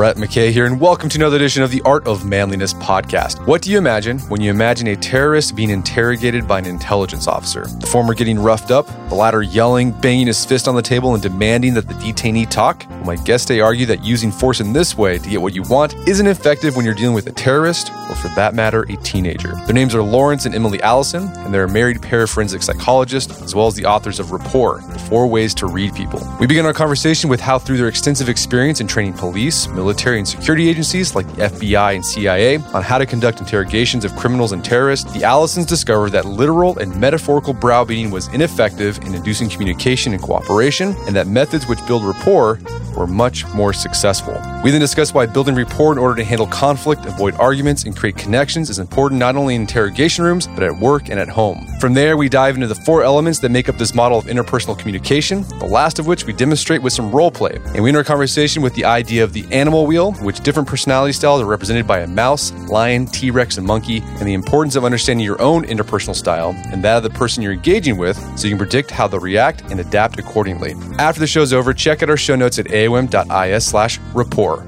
Brett McKay here, and welcome to another edition of the Art of Manliness podcast. What do you imagine when you imagine a terrorist being interrogated by an intelligence officer? The former getting roughed up, the latter yelling, banging his fist on the table, and demanding that the detainee talk? Well, my guests they argue that using force in this way to get what you want isn't effective when you're dealing with a terrorist, or for that matter, a teenager. Their names are Laurence and Emily Alison, and they're a married pair forensic psychologists, as well as the authors of Rapport, The Four Ways to Read People. We begin our conversation with how, through their extensive experience in training police, military, and security agencies like the FBI and CIA on how to conduct interrogations of criminals and terrorists, the Alisons discovered that literal and metaphorical browbeating was ineffective in inducing communication and cooperation, and that methods which build rapport were much more successful. We then discuss why building rapport in order to handle conflict, avoid arguments, and create connections is important not only in interrogation rooms, but at work and at home. From there, we dive into the four elements that make up this model of interpersonal communication, the last of which we demonstrate with some role play. And we end our conversation with the idea of the animal wheel, which different personality styles are represented by a mouse, lion, T Rex, and monkey, and the importance of understanding your own interpersonal style and that of the person you're engaging with so you can predict how they'll react and adapt accordingly. After the show's over, check out our show notes at aom.is slash rapport.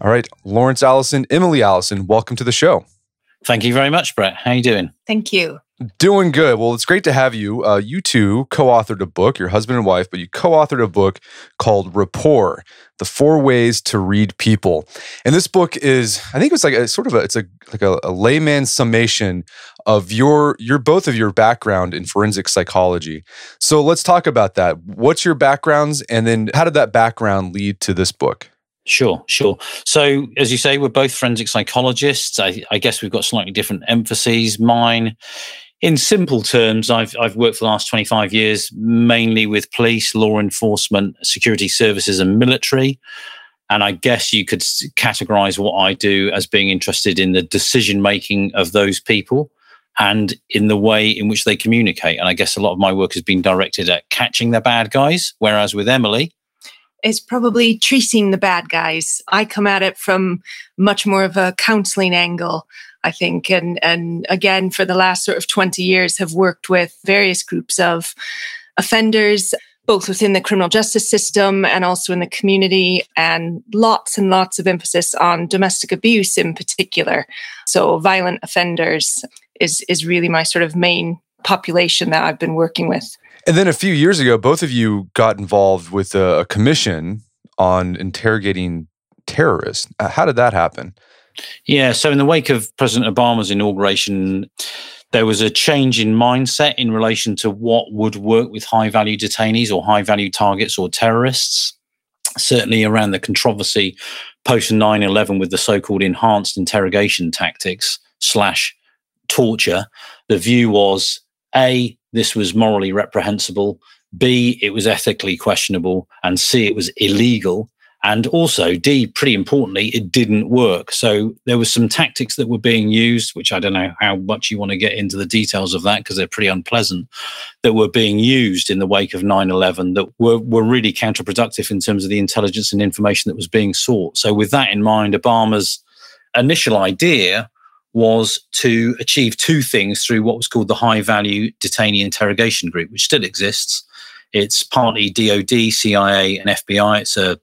All right, Laurence Alison, Emily Alison, welcome to the show. Thank you very much, Brett. How are you doing? Thank you. Doing good. Well, it's great to have you. Uh, you two co-authored a book, your husband and wife, but you co-authored a book called Rapport: The Four Ways to Read People. And this book is, I think, it's like a sort of a, it's a like a, a layman's summation of your your both of your background in forensic psychology. So let's talk about that. What's your backgrounds, and then how did that background lead to this book? Sure, sure. So, as you say, we're both forensic psychologists. I, I, guess we've got slightly different emphases. Mine, in simple terms, I've I've worked for the last twenty five years mainly with police, law enforcement, security services, and military. And I guess you could categorize what I do as being interested in the decision making of those people and in the way in which they communicate. And I guess a lot of my work has been directed at catching the bad guys, whereas with Emily, is probably treating the bad guys. I come at it from much more of a counseling angle, I think. And, and again, for the last sort of 20 years, have worked with various groups of offenders, both within the criminal justice system and also in the community, and lots and lots of emphasis on domestic abuse in particular. So, violent offenders is, is really my sort of main population that I've been working with. And then a few years ago, both of you got involved with a, commission on interrogating terrorists. Uh, how did that happen? Yeah, so in the wake of President Obama's inauguration, there was a change in mindset in relation to what would work with high value detainees or high value targets or terrorists. Certainly around the controversy post 9 11 with the so called enhanced interrogation tactics slash torture, the view was A, this was morally reprehensible. B, it was ethically questionable. And C, it was illegal. And also, D, pretty importantly, it didn't work. So there were some tactics that were being used, which I don't know how much you want to get into the details of that because they're pretty unpleasant, that were being used in the wake of 9 11 that were, were really counterproductive in terms of the intelligence and information that was being sought. So, with that in mind, Obama's initial idea was to achieve two things through what was called the High Value Detainee Interrogation Group, which still exists. It's partly DoD, CIA, and FBI. It's a,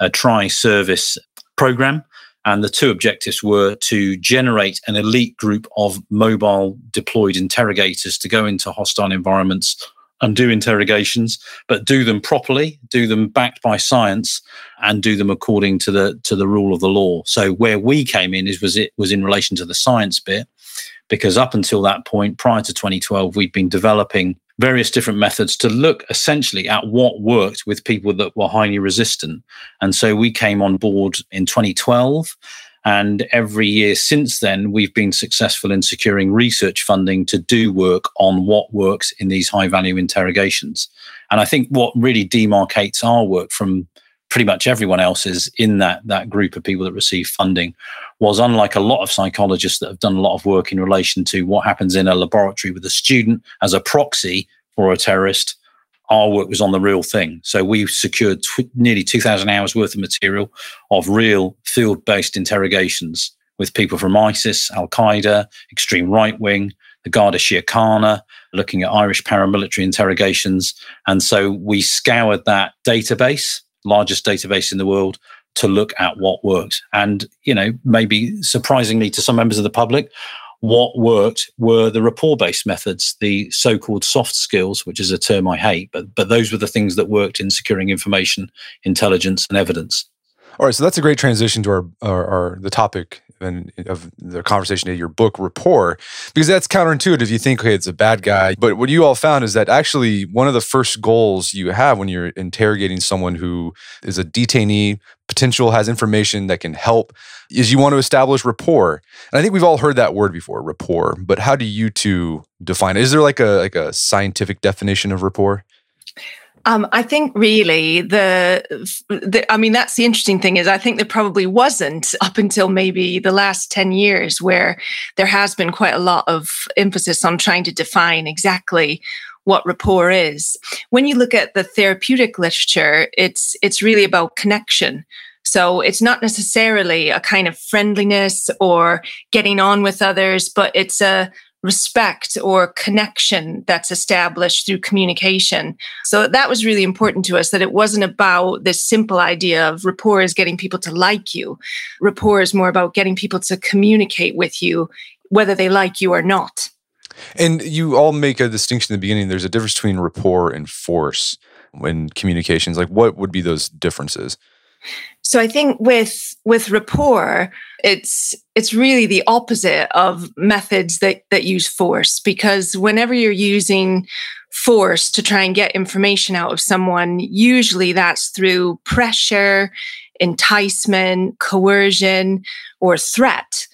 a tri service program. And the two objectives were to generate an elite group of mobile deployed interrogators to go into hostile environments and do interrogations, but do them properly, do them backed by science, and do them according to the to the rule of the law. So where we came in is was it was in relation to the science bit, because up until that point, prior to 2012, we'd been developing various different methods to look essentially at what worked with people that were highly resistant. And so we came on board in 2012 and every year since then, we've been successful in securing research funding to do work on what works in these high value interrogations. And I think what really demarcates our work from pretty much everyone else's in that, that group of people that receive funding was unlike a lot of psychologists that have done a lot of work in relation to what happens in a laboratory with a student as a proxy for a terrorist our work was on the real thing. So we secured tw- nearly 2,000 hours worth of material of real field based interrogations with people from ISIS, Al Qaeda, extreme right wing, the Garda Síochána, looking at Irish paramilitary interrogations. And so we scoured that database, largest database in the world, to look at what worked. And, you know, maybe surprisingly to some members of the public, what worked were the rapport based methods, the so called soft skills, which is a term I hate, but, but those were the things that worked in securing information, intelligence, and evidence. All right, so that's a great transition to our, our, our the topic and of the conversation of your book rapport because that's counterintuitive. You think okay it's a bad guy but what you all found is that actually one of the first goals you have when you're interrogating someone who is a detainee potential has information that can help is you want to establish rapport. And i think we've all heard that word before rapport but how do you two define it? Is there like a like a scientific definition of rapport um, I think really the, the, I mean, that's the interesting thing is I think there probably wasn't up until maybe the last 10 years where there has been quite a lot of emphasis on trying to define exactly what rapport is. When you look at the therapeutic literature, it's, it's really about connection. So it's not necessarily a kind of friendliness or getting on with others, but it's a respect or connection that's established through communication. So that was really important to us that it wasn't about this simple idea of rapport is getting people to like you. Rapport is more about getting people to communicate with you, whether they like you or not. And you all make a distinction in the beginning. There's a difference between rapport and force when communications. Like, what would be those differences? So I think with with rapport, it's it's really the opposite of methods that that use force because whenever you're using force to try and get information out of someone, usually that's through pressure, enticement, coercion, or threat.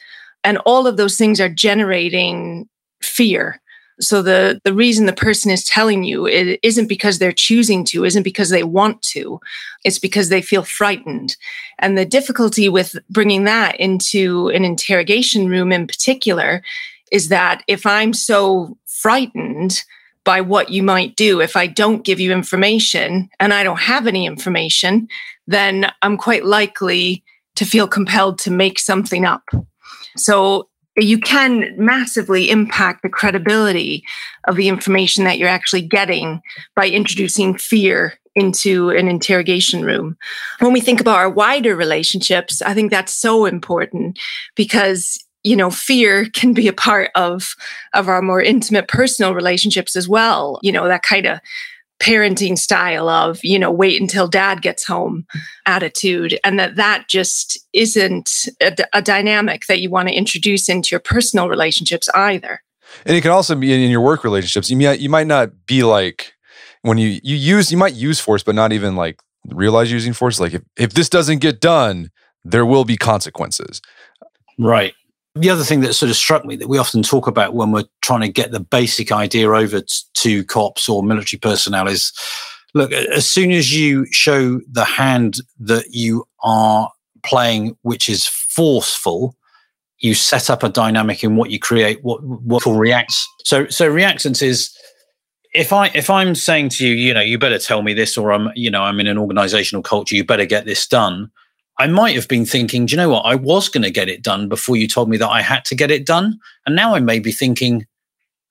And all of those things are generating fear. So the the reason the person is telling you it isn't because they're choosing to, isn't because they want to. It's because they feel frightened. And the difficulty with bringing that into an interrogation room in particular is that if I'm so frightened by what you might do if I don't give you information and I don't have any information, then I'm quite likely to feel compelled to make something up. So you can massively impact the credibility of the information that you're actually getting by introducing fear into an interrogation room. When we think about our wider relationships, I think that's so important because you know fear can be a part of of our more intimate personal relationships as well you know that kind of parenting style of you know wait until dad gets home attitude and that that just isn't a, a dynamic that you want to introduce into your personal relationships either. And it can also be in your work relationships. You might you might not be like when you you use you might use force but not even like realize using force. Like if, if this doesn't get done there will be consequences. Right the other thing that sort of struck me that we often talk about when we're trying to get the basic idea over to cops or military personnel is look, as soon as you show the hand that you are playing, which is forceful, you set up a dynamic in what you create, what what reacts. So so reactance is if I if I'm saying to you, you know, you better tell me this, or I'm, you know, I'm in an organizational culture, you better get this done. I might have been thinking, do you know what? I was going to get it done before you told me that I had to get it done. And now I may be thinking,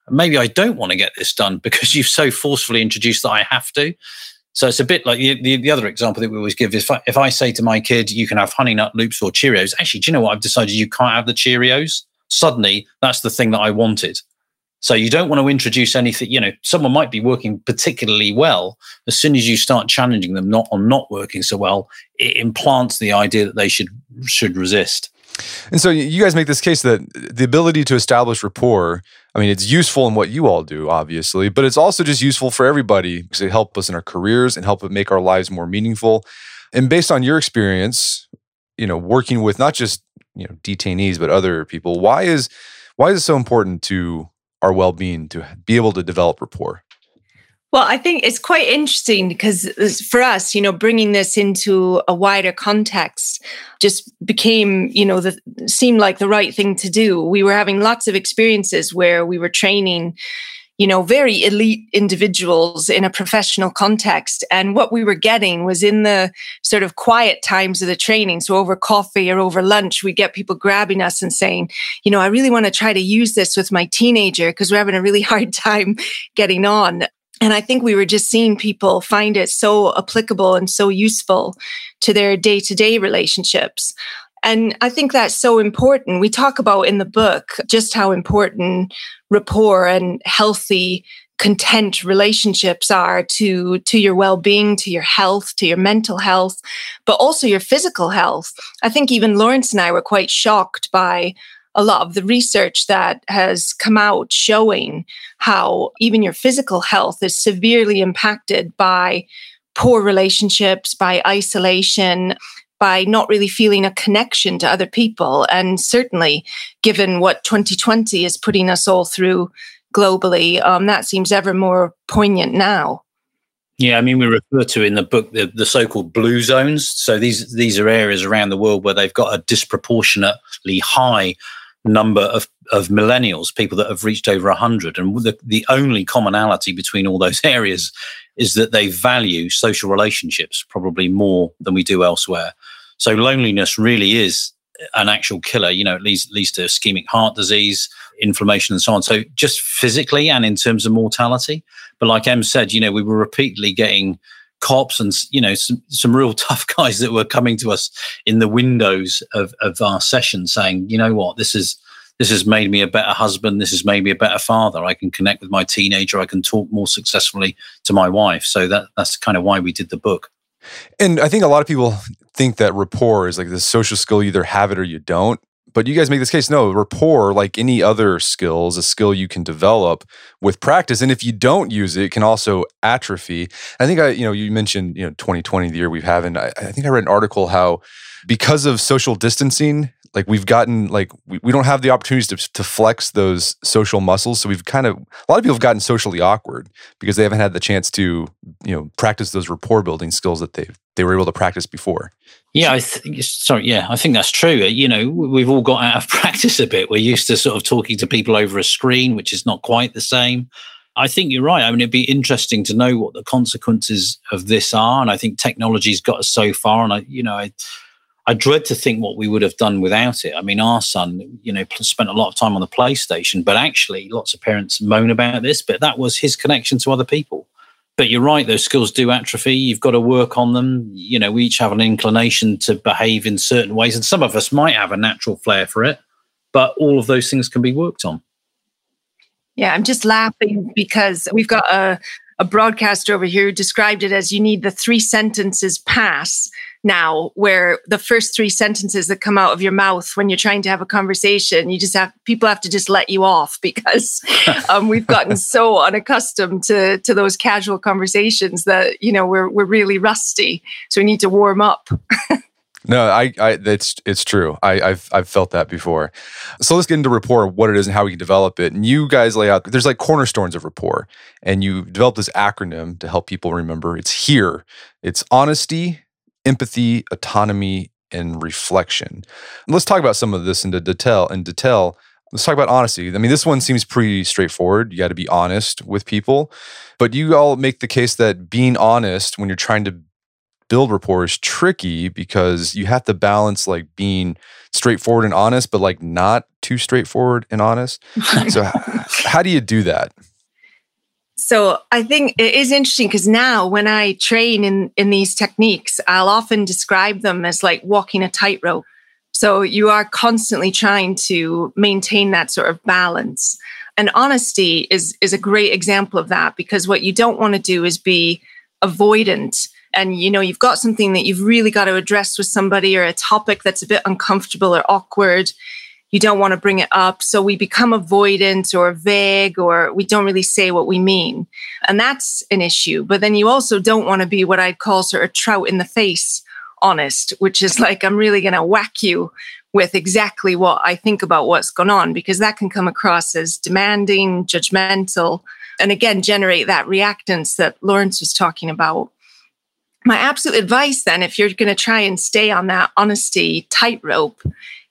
maybe I don't want to get this done because you've so forcefully introduced that I have to. So it's a bit like the, the, the other example that we always give is if I, if I say to my kid, you can have honey nut loops or Cheerios, actually, do you know what? I've decided you can't have the Cheerios. Suddenly, that's the thing that I wanted. So you don't want to introduce anything, you know, someone might be working particularly well. As soon as you start challenging them not on not working so well, it implants the idea that they should should resist. And so you guys make this case that the ability to establish rapport, I mean, it's useful in what you all do, obviously, but it's also just useful for everybody because it helps us in our careers and help it make our lives more meaningful. And based on your experience, you know, working with not just, you know, detainees, but other people, why is why is it so important to our well-being to be able to develop rapport well, I think it's quite interesting because for us, you know, bringing this into a wider context just became, you know, the seemed like the right thing to do. We were having lots of experiences where we were training you know, very elite individuals in a professional context. And what we were getting was in the sort of quiet times of the training. So over coffee or over lunch, we get people grabbing us and saying, you know, I really want to try to use this with my teenager because we're having a really hard time getting on. And I think we were just seeing people find it so applicable and so useful to their day to day relationships. And I think that's so important. We talk about in the book just how important rapport and healthy content relationships are to to your well-being to your health to your mental health but also your physical health i think even laurence and i were quite shocked by a lot of the research that has come out showing how even your physical health is severely impacted by poor relationships by isolation by not really feeling a connection to other people. And certainly, given what 2020 is putting us all through globally, um, that seems ever more poignant now. Yeah, I mean, we refer to in the book the, the so-called blue zones. So these these are areas around the world where they've got a disproportionately high number of, of millennials, people that have reached over 100. And the, the only commonality between all those areas is that they value social relationships probably more than we do elsewhere. So loneliness really is an actual killer, you know, it leads, leads to ischemic heart disease, inflammation, and so on. So just physically and in terms of mortality. But like Em said, you know, we were repeatedly getting cops and you know some, some real tough guys that were coming to us in the windows of, of our session saying you know what? This is this has made me a better husband. This has made me a better father. I can connect with my teenager. I can talk more successfully to my wife. So that that's kind of why we did the book. And i think a lot of people think that rapport is like this social skill you either have it or you don't. But you guys make this case no rapport like any other skills a skill you can develop with practice. And if you don't use it it can also atrophy. I think i you know you mentioned you know 2020 the year we've had and I, I think i read an article how because of social distancing like we've gotten like we, we don't have the opportunities to, to flex those social muscles so we've kind of a lot of people have gotten socially awkward because they haven't had the chance to you know practice those rapport building skills that they they were able to practice before yeah i think sorry yeah i think that's true uh, you know we've all got out of practice a bit we're used to sort of talking to people over a screen which is not quite the same I think you're right. I mean, it'd be interesting to know what the consequences of this are. And I think technology's got us so far. And I, you know, I, I dread to think what we would have done without it. I mean, our son, you know, spent a lot of time on the PlayStation, but actually, lots of parents moan about this, but that was his connection to other people. But you're right; those skills do atrophy. You've got to work on them. You know, we each have an inclination to behave in certain ways, and some of us might have a natural flair for it. But all of those things can be worked on. Yeah, I'm just laughing because we've got a, a broadcaster over here who described it as you need the three sentences pass now where the first three sentences that come out of your mouth when you're trying to have a conversation you just have people have to just let you off because um, we've gotten so unaccustomed to to those casual conversations that you know we're we're really rusty so we need to warm up No, I, I, it's, it's true. I, have I've felt that before. So let's get into rapport, what it is and how we can develop it. And you guys lay out, there's like cornerstones of rapport, and you developed this acronym to help people remember. It's here. It's honesty, empathy, autonomy, and reflection. Let's talk about some of this into detail. In detail, let's talk about honesty. I mean, this one seems pretty straightforward. You got to be honest with people, but you all make the case that being honest when you're trying to build rapport is tricky because you have to balance like being straightforward and honest, but like not too straightforward and honest. so, how do you do that? So I think it is interesting because now when I train in, in these techniques, I'll often describe them as like walking a tightrope. So you are constantly trying to maintain that sort of balance. And honesty is, is a great example of that because what you don't want to do is be avoidant. And you know, you've got something that you've really got to address with somebody or a topic that's a bit uncomfortable or awkward you don't want to bring it up. So we become avoidant or vague or we don't really say what we mean. And that's an issue. But then you also don't want to be what I'd call sort of a trout in the face honest, which is like, I'm really going to whack you with exactly what I think about what's going on, because that can come across as demanding, judgmental, and again, generate that reactance that Laurence was talking about. My absolute advice then, if you're going to try and stay on that honesty tightrope,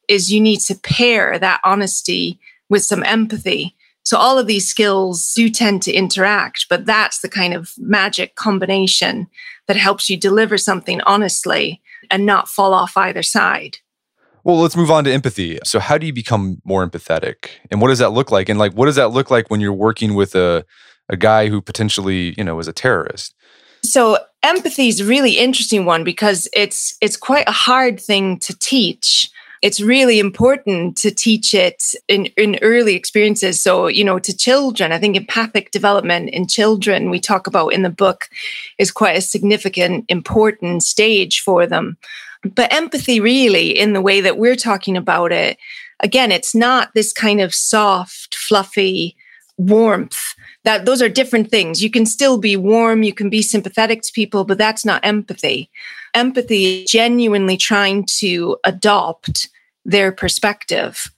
is you need to pair that honesty with some empathy. So all of these skills do tend to interact, but that's the kind of magic combination that helps you deliver something honestly and not fall off either side. Well, let's move on to empathy. So, how do you become more empathetic? And what does that look like? And like, what does that look like when you're working with a, a guy who potentially, you know, is a terrorist? So, empathy is a really interesting one because it's it's quite a hard thing to teach it's really important to teach it in, in early experiences. So, you know, to children, I think empathic development in children, we talk about in the book, is quite a significant, important stage for them. But empathy, really, in the way that we're talking about it, again, it's not this kind of soft, fluffy warmth that those are different things you can still be warm you can be sympathetic to people but that's not empathy empathy genuinely trying to adopt their perspective.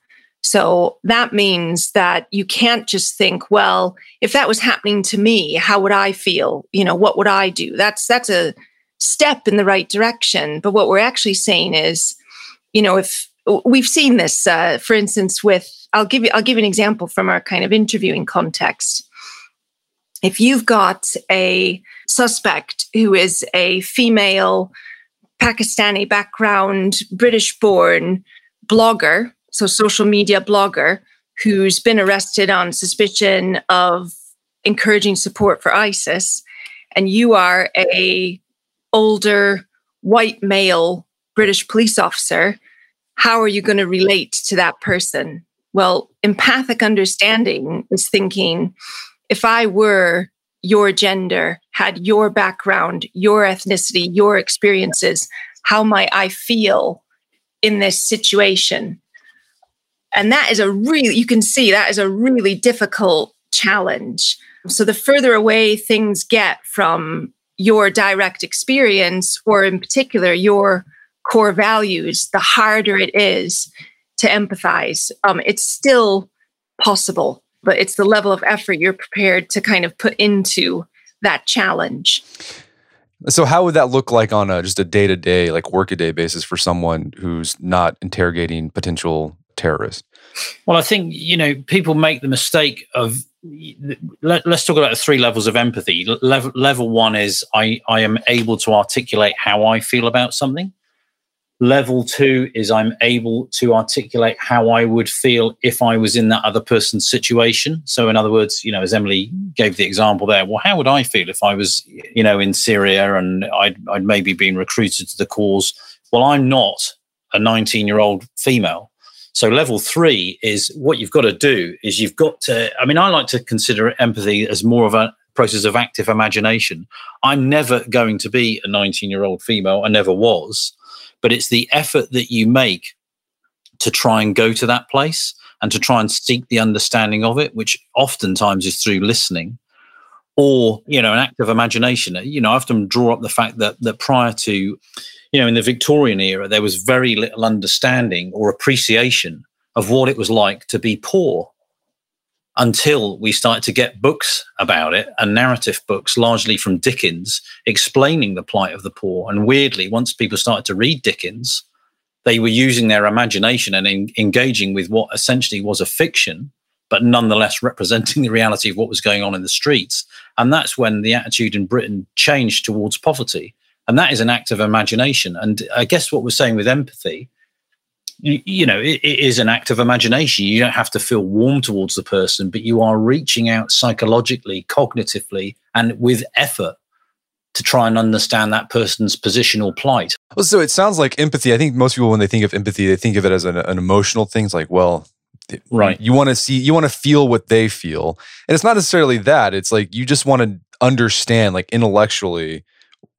So that means that you can't just think well if that was happening to me how would i feel? You know what would i do? That's that's a step in the right direction. But what we're actually saying is you know if we've seen this uh, for instance with I'll give you I'll give an example from our kind of interviewing context. If you've got a suspect who is a female Pakistani background, British born blogger, so social media blogger, who's been arrested on suspicion of encouraging support for ISIS, and you are a older white male British police officer, how are you going to relate to that person? Well, empathic understanding is thinking if I were your gender, had your background, your ethnicity, your experiences, how might I feel in this situation? And that is a really, you can see that is a really difficult challenge. So the further away things get from your direct experience, or in particular, your core values, the harder it is to empathize. Um, it's still possible, but it's the level of effort you're prepared to kind of put into that challenge. So, how would that look like on a just a day to day, like work a day basis for someone who's not interrogating potential terrorists? Well, I think you know people make the mistake of let, us talk about the three levels of empathy. Level level one is I I am able to articulate how I feel about something. Level two is I'm able to articulate how I would feel if I was in that other person's situation. So, in other words, you know, as Emily gave the example there, well, how would I feel if I was, you know, in Syria and I'd, I'd maybe been recruited to the cause? Well, I'm not a 19 year old female. So, level three is what you've got to do is you've got to, I mean, I like to consider empathy as more of a process of active imagination. I'm never going to be a 19 year old female. I never was but it's the effort that you make to try and go to that place and to try and seek the understanding of it, which oftentimes is through listening or, you know, an act of imagination. Uh, you know, I often draw up the fact that that prior to, you know, in the Victorian era, there was very little understanding or appreciation of what it was like to be poor until we started to get books about it and narrative books, largely from Dickens, explaining the plight of the poor. And weirdly, once people started to read Dickens, they were using their imagination and in, engaging with what essentially was a fiction, but nonetheless representing the reality of what was going on in the streets. And that's when the attitude in Britain changed towards poverty. And that is an act of imagination. And I guess what we're saying with empathy you, you know, it, it is an act of imagination. You don't have to feel warm towards the person, but you are reaching out psychologically, cognitively, and with effort to try and understand that person's position or plight. Well, so it sounds like empathy. I think most people, when they think of empathy, they think of it as an, an emotional thing. It's like, well, right. You want to see, you want to feel what they feel, and it's not necessarily that. It's like you just want to understand, like intellectually,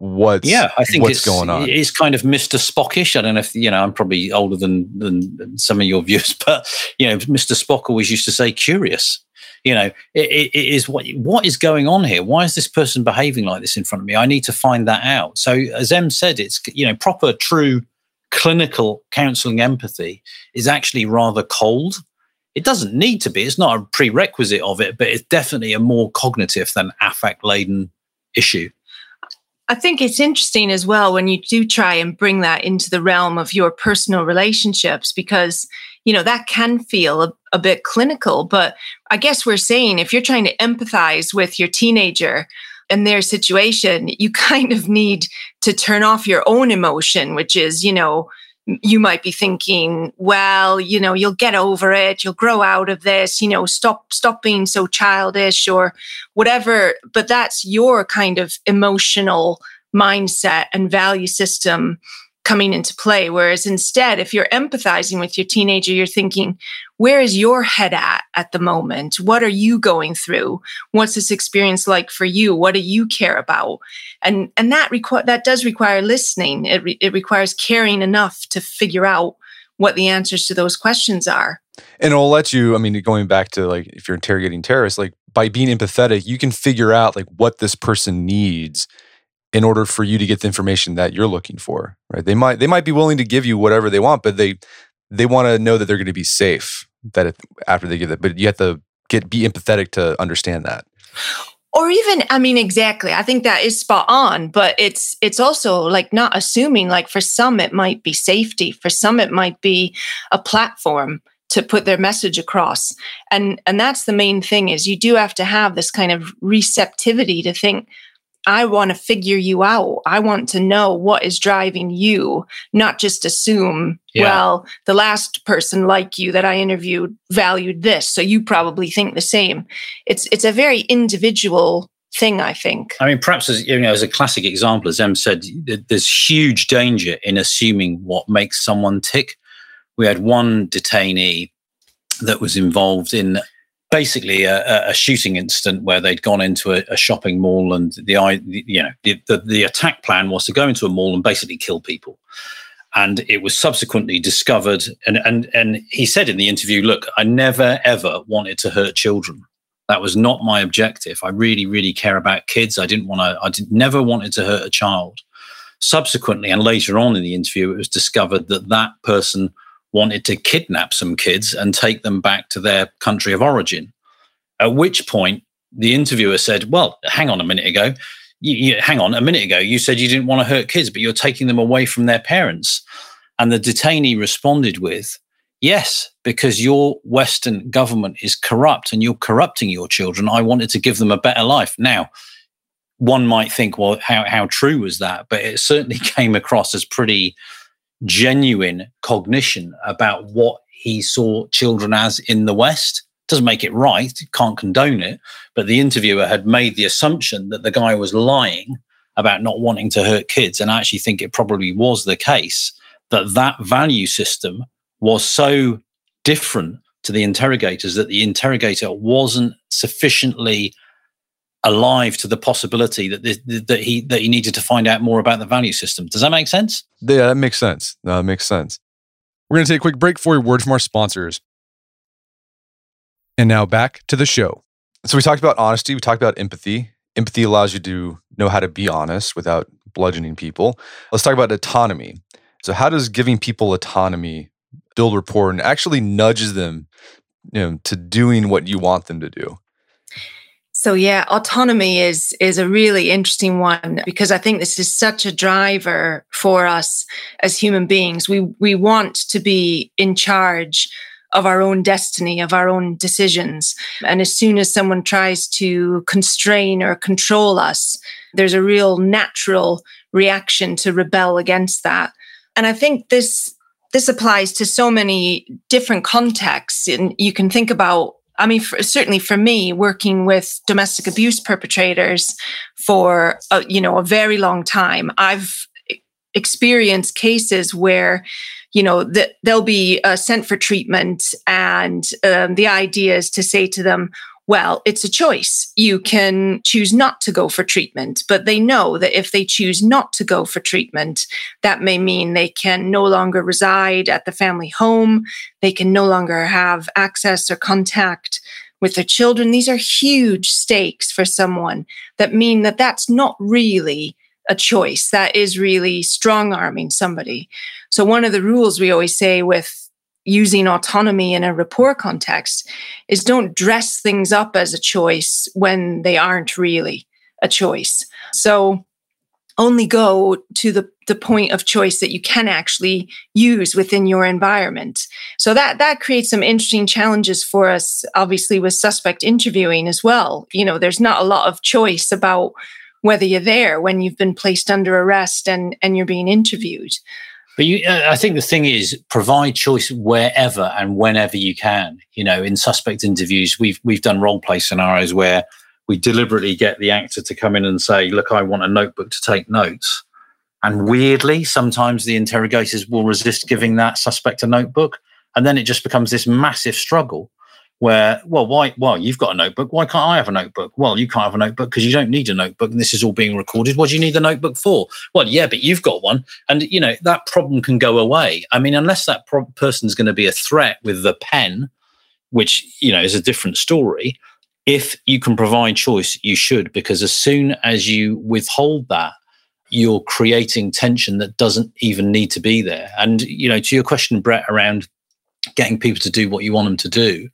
what's yeah i think what's it's, going on. it's kind of mr spockish. I don't know if you know i'm probably older than, than, than some of your viewers but you know mr spock always used to say curious. You know it, it is what what is going on here? Why is this person behaving like this in front of me? I need to find that out. So as em said it's you know proper true clinical counseling empathy is actually rather cold. It doesn't need to be. It's not a prerequisite of it but it's definitely a more cognitive than affect laden issue I think it's interesting as well when you do try and bring that into the realm of your personal relationships because, you know, that can feel a, a bit clinical. But I guess we're saying if you're trying to empathize with your teenager, and their situation, you kind of need to turn off your own emotion, which is, you know, you might be thinking, well, you know, you'll get over it, you'll grow out of this, you know, stop stop being so childish or whatever, but that's your kind of emotional mindset and value system coming into play. Whereas instead, if you're empathizing with your teenager, you're thinking, where is your head at at the moment? What are you going through? What's this experience like for you? What do you care about? And and that require that does require listening. It re- it requires caring enough to figure out what the answers to those questions are. And it'll let you. I mean, going back to like if you're interrogating terrorists, like by being empathetic, you can figure out like what this person needs in order for you to get the information that you're looking for right they might they might be willing to give you whatever they want but they they want to know that they're going to be safe that after they give it but you have to get be empathetic to understand that. Or even i mean exactly i think that is spot on but it's it's also like not assuming like for some it might be safety for some it might be a platform to put their message across and and that's the main thing is you do have to have this kind of receptivity to think I want to figure you out. I want to know what is driving you, not just assume, yeah. well, the last person like you that I interviewed valued this, so you probably think the same. It's it's a very individual thing, I think. I mean, perhaps as you know, as a classic example, as Em said, there's huge danger in assuming what makes someone tick. We had one detainee that was involved in basically a, a, shooting incident where they'd gone into a, a shopping mall and the you know the, the, the attack plan was to go into a mall and basically kill people. And it was subsequently discovered and and and he said in the interview look i never ever wanted to hurt children. That was not my objective. I really really care about kids. I didn't want to i did, never wanted to hurt a child. Subsequently and later on in the interview it was discovered that that person wanted to kidnap some kids and take them back to their country of origin. At which point, the interviewer said, Well, hang on a minute ago. You, you, hang on a minute ago. You said you didn't want to hurt kids, but you're taking them away from their parents. And the detainee responded with, Yes, because your Western government is corrupt and you're corrupting your children. I wanted to give them a better life. Now, one might think, well, how, how true was that? But it certainly came across as pretty genuine cognition about what he saw children as in the West. Doesn't make it right, can't condone it. But the interviewer had made the assumption that the guy was lying about not wanting to hurt kids. And I actually think it probably was the case that that value system was so different to the interrogators that the interrogator wasn't sufficiently alive to the possibility that this, that he that he needed to find out more about the value system. Does that make sense? Yeah, that makes sense. That makes sense. We're going to take a quick break for a word from our sponsors. And now back to the show. So we talked about honesty, we talked about empathy. Empathy allows you to know how to be honest without bludgeoning people. Let's talk about autonomy. So how does giving people autonomy build rapport and actually nudges them you know, to doing what you want them to do? So yeah, autonomy is is a really interesting one because I think this is such a driver for us as human beings. We we want to be in charge of our own destiny, of our own decisions. And as soon as someone tries to constrain or control us, there's a real natural reaction to rebel against that. And I think this this applies to so many different contexts. And you can think about I mean, for, certainly for me, working with domestic abuse perpetrators for a, you know a very long time, I've experienced cases where you know they'll be uh, sent for treatment, and um, the idea is to say to them, well, it's a choice. You can choose not to go for treatment, but they know that if they choose not to go for treatment, that may mean they can no longer reside at the family home. They can no longer have access or contact with their children. These are huge stakes for someone that mean that that's not really a choice. That is really strong arming somebody. So, one of the rules we always say with using autonomy in a rapport context is don't dress things up as a choice when they aren't really a choice. So only go to the, the point of choice that you can actually use within your environment. So that that creates some interesting challenges for us, obviously, with suspect interviewing as well. You know, there's not a lot of choice about whether you're there when you've been placed under arrest and, and you're being interviewed. But you, uh, I think the thing is, provide choice wherever and whenever you can. You know, in suspect interviews, we've we've done role play scenarios where we deliberately get the actor to come in and say, "Look, I want a notebook to take notes." And weirdly, sometimes the interrogators will resist giving that suspect a notebook, and then it just becomes this massive struggle where, well, why, well, you've got a notebook. Why can't I have a notebook? Well, you can't have a notebook because you don't need a notebook and this is all being recorded. What do you need the notebook for? Well, yeah, but you've got one. And, you know, that problem can go away. I mean, unless that pro- person's going to be a threat with the pen, which, you know, is a different story. If you can provide choice, you should, because as soon as you withhold that, you're creating tension that doesn't even need to be there. And, you know, to your question, Brett, around getting people to do what you want them to do.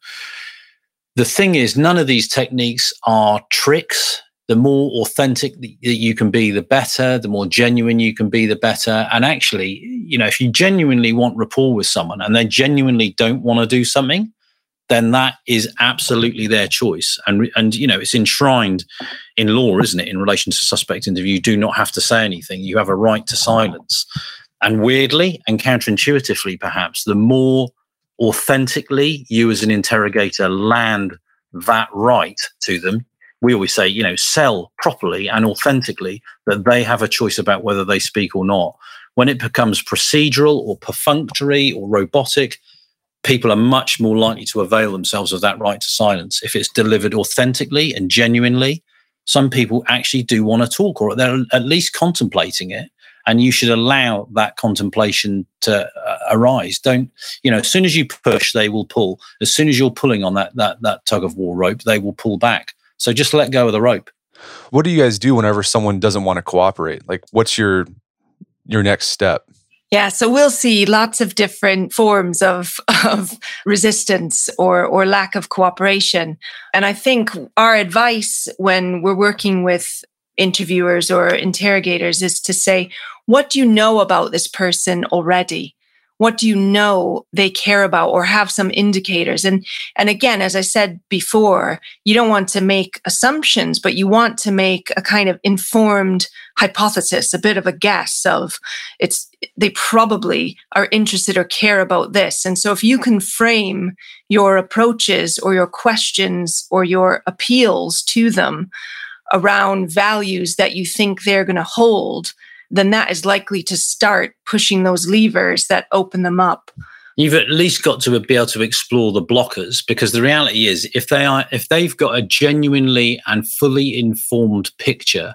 The thing is, none of these techniques are tricks. The more authentic that you can be, the better. The more genuine you can be, the better. And actually, you know, if you genuinely want rapport with someone and they genuinely don't want to do something, then that is absolutely their choice. And and you know, it's enshrined in law, isn't it? In relation to suspect interview, you do not have to say anything. You have a right to silence. And weirdly and counterintuitively, perhaps, the more authentically you as an interrogator land that right to them. We always say you know sell properly and authentically that they have a choice about whether they speak or not. When it becomes procedural or perfunctory or robotic people are much more likely to avail themselves of that right to silence. If it's delivered authentically and genuinely some people actually do want to talk or they're at least contemplating it and you should allow that contemplation to uh, arise. Don't you know as soon as you push they will pull. As soon as you're pulling on that that that tug of war rope they will pull back. So just let go of the rope. What do you guys do whenever someone doesn't want to cooperate? Like what's your your next step? Yeah, so we'll see lots of different forms of, of resistance or, or lack of cooperation. And I think our advice when we're working with interviewers or interrogators is to say, what do you know about this person already? What do you know they care about or have some indicators? And, and again, as I said before, you don't want to make assumptions, but you want to make a kind of informed hypothesis, a bit of a guess of it's, they probably are interested or care about this. And so if you can frame your approaches or your questions or your appeals to them around values that you think they're going to hold, then that is likely to start pushing those levers that open them up. You've at least got to be able to explore the blockers because the reality is if they are if they've got a genuinely and fully informed picture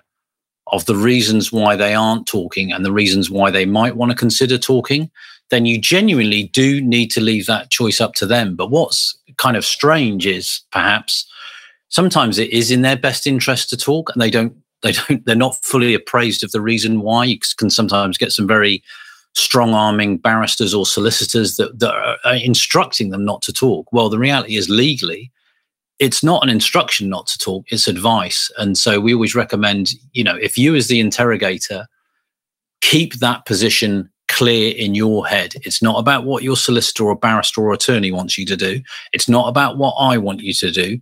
of the reasons why they aren't talking and the reasons why they might want to consider talking, then you genuinely do need to leave that choice up to them. But what's kind of strange is perhaps sometimes it is in their best interest to talk and they don't they don't they're not fully appraised of the reason why you can sometimes get some very strong arming barristers or solicitors that, that are instructing them not to talk well the reality is legally it's not an instruction not to talk it's advice and so we always recommend you know if you as the interrogator keep that position clear in your head it's not about what your solicitor or barrister or attorney wants you to do it's not about what i want you to do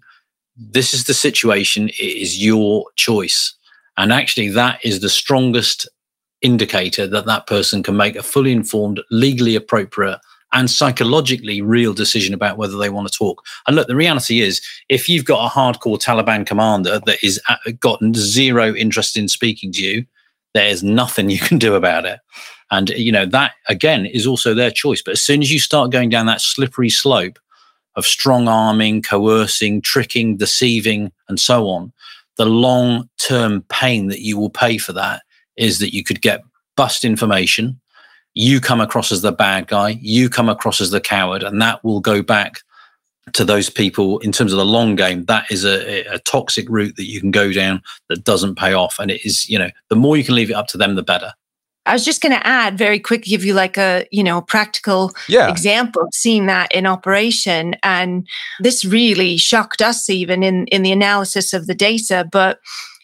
this is the situation. It is your choice. And actually, that is the strongest indicator that that person can make a fully informed, legally appropriate, and psychologically real decision about whether they want to talk. And look, the reality is, if you've got a hardcore Taliban commander that is uh, got zero interest in speaking to you, there's nothing you can do about it. And you know that again is also their choice. But as soon as you start going down that slippery slope of strong arming, coercing, tricking, deceiving, and so on, the long term pain that you will pay for that is that you could get bust information. You come across as the bad guy, you come across as the coward, and that will go back to those people in terms of the long game. That is a, a toxic route that you can go down that doesn't pay off. And it is, you know, the more you can leave it up to them, the better. I was just going to add very quick, give you like a, you know, practical yeah. example of seeing that in operation. And this really shocked us even in, in the analysis of the data. But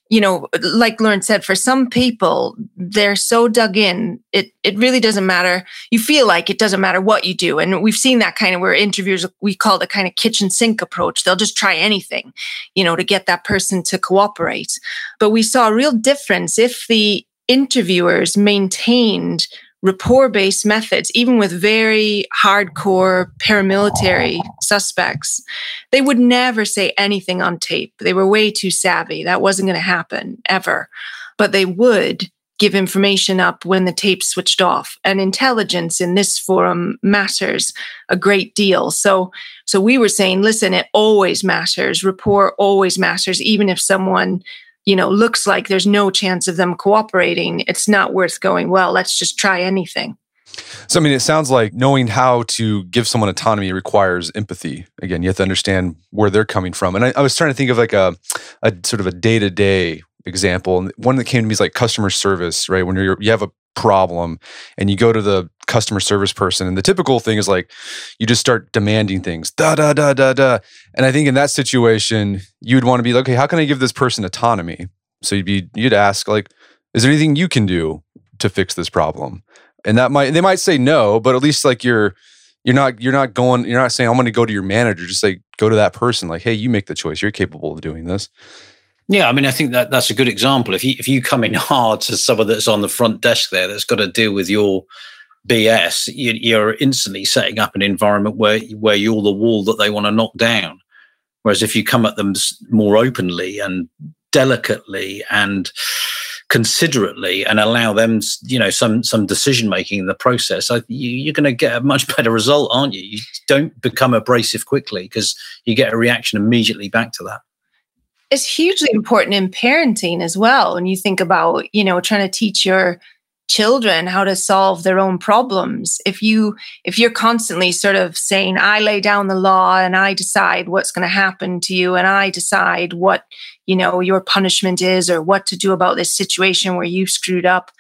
you know, like Lauren said, for some people, they're so dug in, it it really doesn't matter. You feel like it doesn't matter what you do. And we've seen that kind of where interviewers we call the kind of kitchen sink approach. They'll just try anything, you know, to get that person to cooperate. But we saw a real difference if the interviewers maintained rapport based methods, even with very hardcore paramilitary suspects, they would never say anything on tape. They were way too savvy. That wasn't going to happen ever. But they would give information up when the tape switched off. And intelligence in this forum matters a great deal. So, so we were saying, listen, it always matters. Rapport always matters, even if someone you know, looks like there's no chance of them cooperating, it's not worth going, well, let's just try anything. So, I mean, it sounds like knowing how to give someone autonomy requires empathy. Again, you have to understand where they're coming from. And I, I was trying to think of like a, a sort of a day to day example. And one that came to me is like customer service, right? When you're, you have a problem and you go to the customer service person and the typical thing is like you just start demanding things da da da da da. And i think in that situation you'd want to be like okay how can i give this person autonomy? So you'd be you'd ask like is there anything you can do to fix this problem? And that might they might say no but at least like you're you're not you're not going you're not saying i'm going to go to your manager just like go to that person like hey you make the choice. You're capable of doing this yeah, I mean, I think that that's a good example. If you if you come in hard to someone that's on the front desk there that's got to deal with your BS, you, are instantly setting up an environment where where you're the wall that they want to knock down. Whereas if you come at them more openly and delicately and considerately and allow them, you know, some some decision making in the process, you, are going to get a much better result, aren't you? You don't become abrasive quickly because you get a reaction immediately back to that is hugely important in parenting as well. When you think about, you know, trying to teach your children how to solve their own problems if you if you're constantly sort of saying i lay down the law and i decide what's going to happen to you and i decide what you know your punishment is or what to do about this situation where you screwed up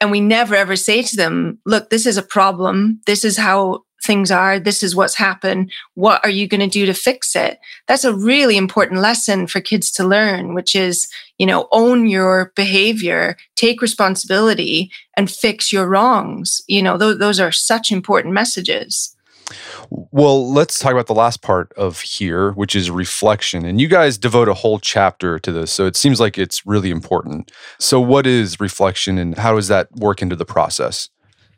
and we never ever say to them look this is a problem this is how things are. This is what's happened. What are you going to do to fix it? That's a really important lesson for kids to learn, which is, you know, own your behavior, take responsibility and fix your wrongs. You know, th- those are such important messages. Well, let's talk about the last part of here, which is reflection. And you guys devote a whole chapter to this. So it seems like it's really important. So, what is reflection and how does that work into the process?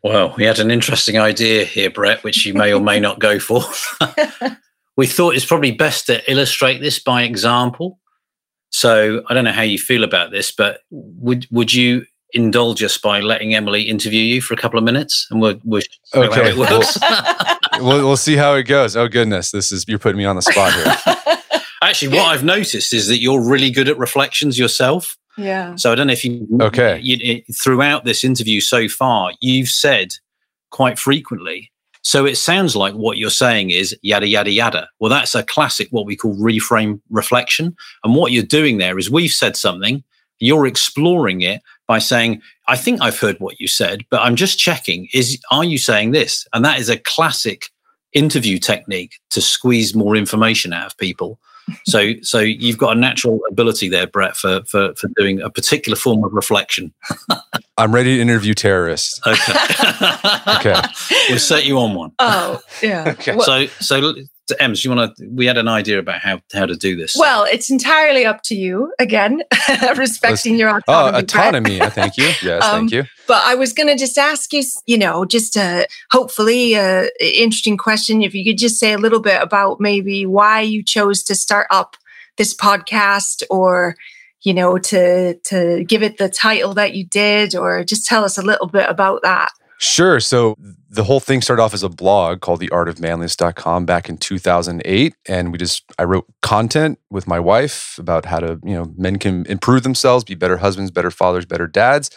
Well, we had an interesting idea here, Brett, which you may or may not go for. we thought it's probably best to illustrate this by example. So I don't know how you feel about this, but would would you indulge us by letting Emily interview you for a couple of minutes, and we'll, we'll okay. it works. we'll, we'll see how it goes. Oh goodness, this is you're putting me on the spot here. Actually, what I've noticed is that you're really good at reflections yourself. Yeah. So I don't know if you okay you, throughout this interview so far, you've said quite frequently. So it sounds like what you're saying is yada yada yada. Well, that's a classic what we call reframe reflection. And what you're doing there is we've said something, you're exploring it by saying, I think I've heard what you said, but I'm just checking. Is are you saying this? And that is a classic interview technique to squeeze more information out of people so so you've got a natural ability there, Brett, for for for doing a particular form of reflection. I'm ready to interview terrorists. Okay. okay. We'll set you on one. Oh, yeah. okay. So so Ems, you want to? We had an idea about how how to do this. Well, it's entirely up to you. Again, respecting your autonomy. Oh, autonomy. thank you. Yes, um, thank you. But I was going to just ask you, you know, just a hopefully uh, a interesting question. If you could just say a little bit about maybe why you chose to start up this podcast, or you know, to to give it the title that you did, or just tell us a little bit about that. Sure. So the whole thing started off as a blog called theartofmanliness.com back in 2008 and we just I wrote content with my wife about how to, you know, men can improve themselves, be better husbands, better fathers, better dads.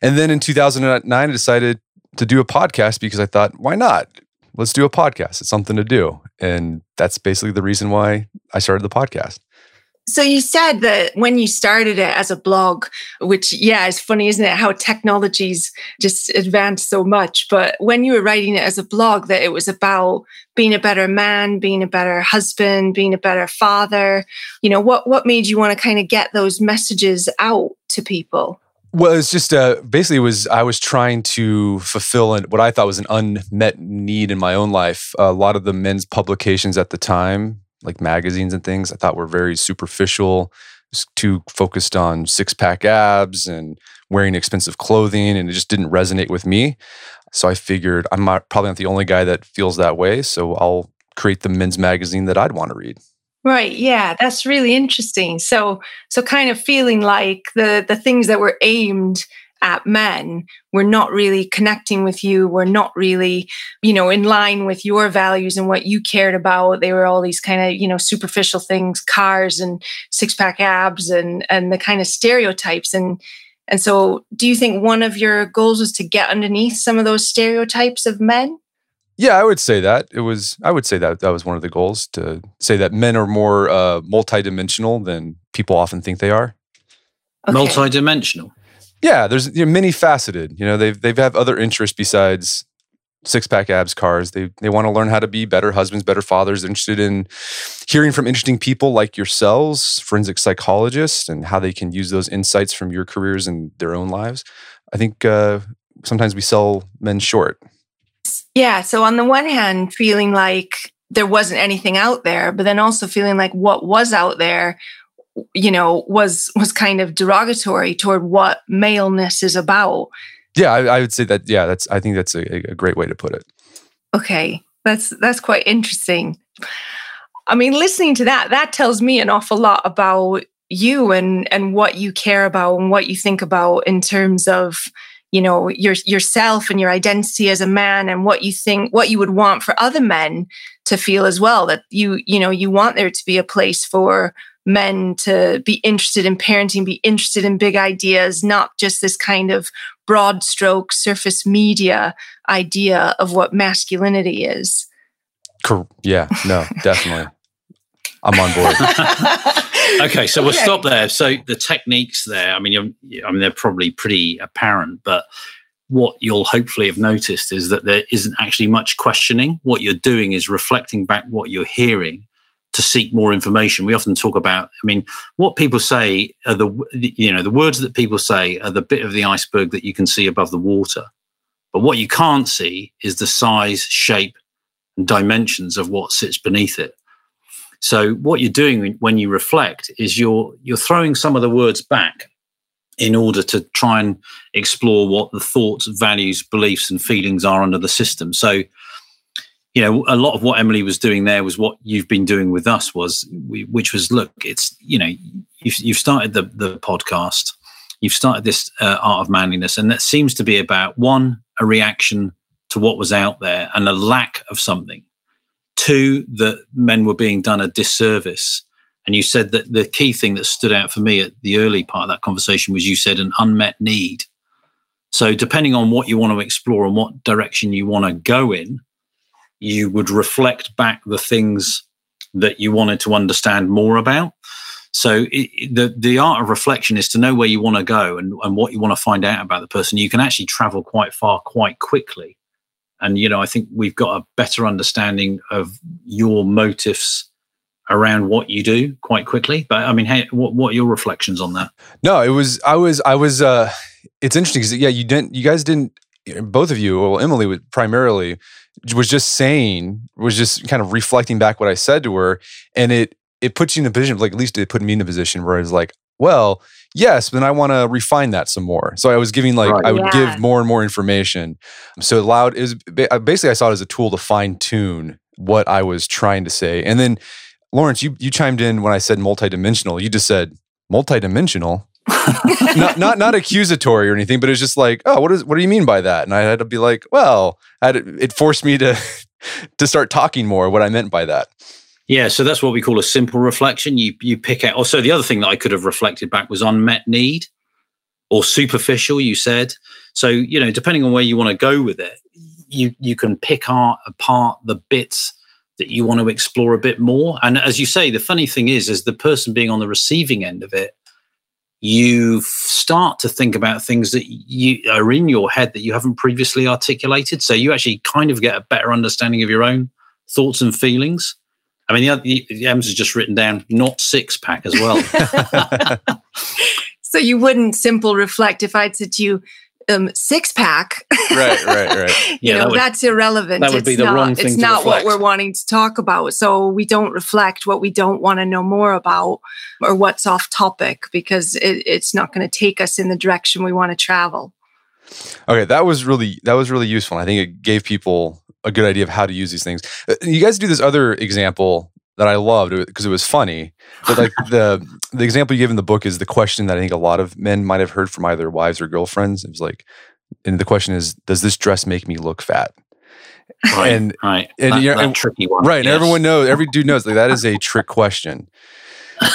And then in 2009 I decided to do a podcast because I thought, why not? Let's do a podcast. It's something to do. And that's basically the reason why I started the podcast. So you said that when you started it as a blog, which yeah, it's funny, isn't it? How technologies just advanced so much. But when you were writing it as a blog, that it was about being a better man, being a better husband, being a better father. You know, what what made you want to kind of get those messages out to people? Well, it's just uh, basically it was I was trying to fulfill an, what I thought was an unmet need in my own life. A lot of the men's publications at the time, like magazines and things, I thought were very superficial, too focused on six pack abs and wearing expensive clothing, and it just didn't resonate with me. So I figured I'm not, probably not the only guy that feels that way. So I'll create the men's magazine that I'd want to read. Right. Yeah, that's really interesting. So so kind of feeling like the the things that were aimed at men We're not really connecting with you, We're not really, you know, in line with your values and what you cared about. They were all these kind of, you know, superficial things, cars and six-pack abs and and the kind of stereotypes and and so do you think one of your goals was to get underneath some of those stereotypes of men? Yeah, I would say that it was. I would say that that was one of the goals to say that men are more uh, multidimensional than people often think they are. Okay. Multidimensional. Yeah, there's you know, many faceted. You know, they've they've have other interests besides six pack abs cars. They they want to learn how to be better husbands, better fathers. They're interested in hearing from interesting people like yourselves, forensic psychologists, and how they can use those insights from your careers and their own lives. I think uh, sometimes we sell men short. Yeah. So, on the one hand, feeling like there wasn't anything out there, but then also feeling like what was out there you know was was kind of derogatory toward what maleness is about. Yeah I, I, would say that yeah that's i think that's a, a great way to put it. Okay that's that's quite interesting. I mean listening to that that tells me an awful lot about you and and what you care about and what you think about in terms of you know your yourself and your identity as a man and what you think what you would want for other men to feel as well that you you know you want there to be a place for men to be interested in parenting be interested in big ideas not just this kind of broad stroke surface media idea of what masculinity is yeah no definitely i'm on board okay, so we'll okay. stop there. So the techniques there, I mean, I mean, they're probably pretty apparent, but what you'll hopefully have noticed is that there isn't actually much questioning. What you're doing is reflecting back what you're hearing to seek more information. We often talk about, I mean, what people say are the, you know, the words that people say are the bit of the iceberg that you can see above the water. But what you can't see is the size, shape, and dimensions of what sits beneath it. So what you're doing when you reflect is you're you're throwing some of the words back in order to try and explore what the thoughts, values, beliefs, and feelings are under the system. So, you know, a lot of what Emily was doing there was what you've been doing with us was, which was, look, it's you know, you've, you've started the the podcast, you've started this uh, art of manliness, and that seems to be about one a reaction to what was out there and a lack of something. Two, that men were being done a disservice. And you said that the key thing that stood out for me at the early part of that conversation was you said an unmet need. So, depending on what you want to explore and what direction you want to go in, you would reflect back the things that you wanted to understand more about. So, it, the the art of reflection is to know where you want to go and, and what you want to find out about the person. You can actually travel quite far quite quickly and you know i think we've got a better understanding of your motives around what you do quite quickly but i mean hey what, what are your reflections on that no it was i was i was uh it's interesting because yeah you didn't you guys didn't both of you well emily was primarily was just saying was just kind of reflecting back what i said to her and it it puts you in a position like at least it put me in a position where i was like well yes, then I want to refine that some more. So I was giving like right. I would yeah. give more and more information. So it allowed is basically I saw it as a tool to fine tune what I was trying to say. And then Laurence, you you chimed in when I said multidimensional. You just said multidimensional. not not not accusatory or anything, but it's just like, oh, what is what do you mean by that? And I had to be like, well, it forced me to to start talking more what I meant by that. Yeah, so that's what we call a simple reflection. You you pick out. Oh, also, the other thing that I could have reflected back was unmet need or superficial. You said so. You know, depending on where you want to go with it, you you can pick apart the bits that you want to explore a bit more. And as you say, the funny thing is, as the person being on the receiving end of it, you start to think about things that you are in your head that you haven't previously articulated. So you actually kind of get a better understanding of your own thoughts and feelings. I mean, the, the Ems has just written down not six pack as well. so you wouldn't simple reflect if I'd said to you, um, six pack. right, right, right. you yeah, know, that would, that's irrelevant. That would it's be the not, wrong thing It's not reflect. what we're wanting to talk about. So we don't reflect what we don't want to know more about or what's off topic because it, it's not going to take us in the direction we want to travel. Okay, that was really that was really useful. I think it gave people a good idea of how to use these things. Uh, you guys do this other example that I loved because it was funny. But like the the example you give in the book is the question that I think a lot of men might have heard from either wives or girlfriends. It was like, and the question is, does this dress make me look fat? Right, and right, and, that, you know, that and- tricky one, right, and everyone knows, every dude knows like that is a trick question.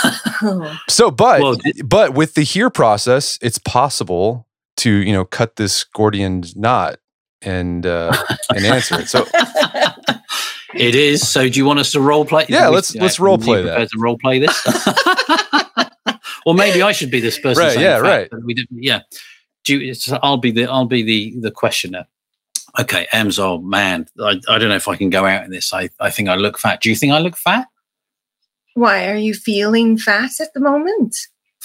So, but Well, but with the here process, it's possible to you know cut this Gordian knot and uh, and answer it. So It is. So, do you want us to role play? Yeah, let's- let's role are you play that. prepared To role play this, or maybe I should be this person. Right, yeah, fact, right. We didn't. Yeah. Do you, so I'll be the I'll be the the questioner. Okay, Ems. Oh man, I, I don't know if I can go out in this. I I think I look fat. Do you think I look fat? Why are you feeling fat at the moment?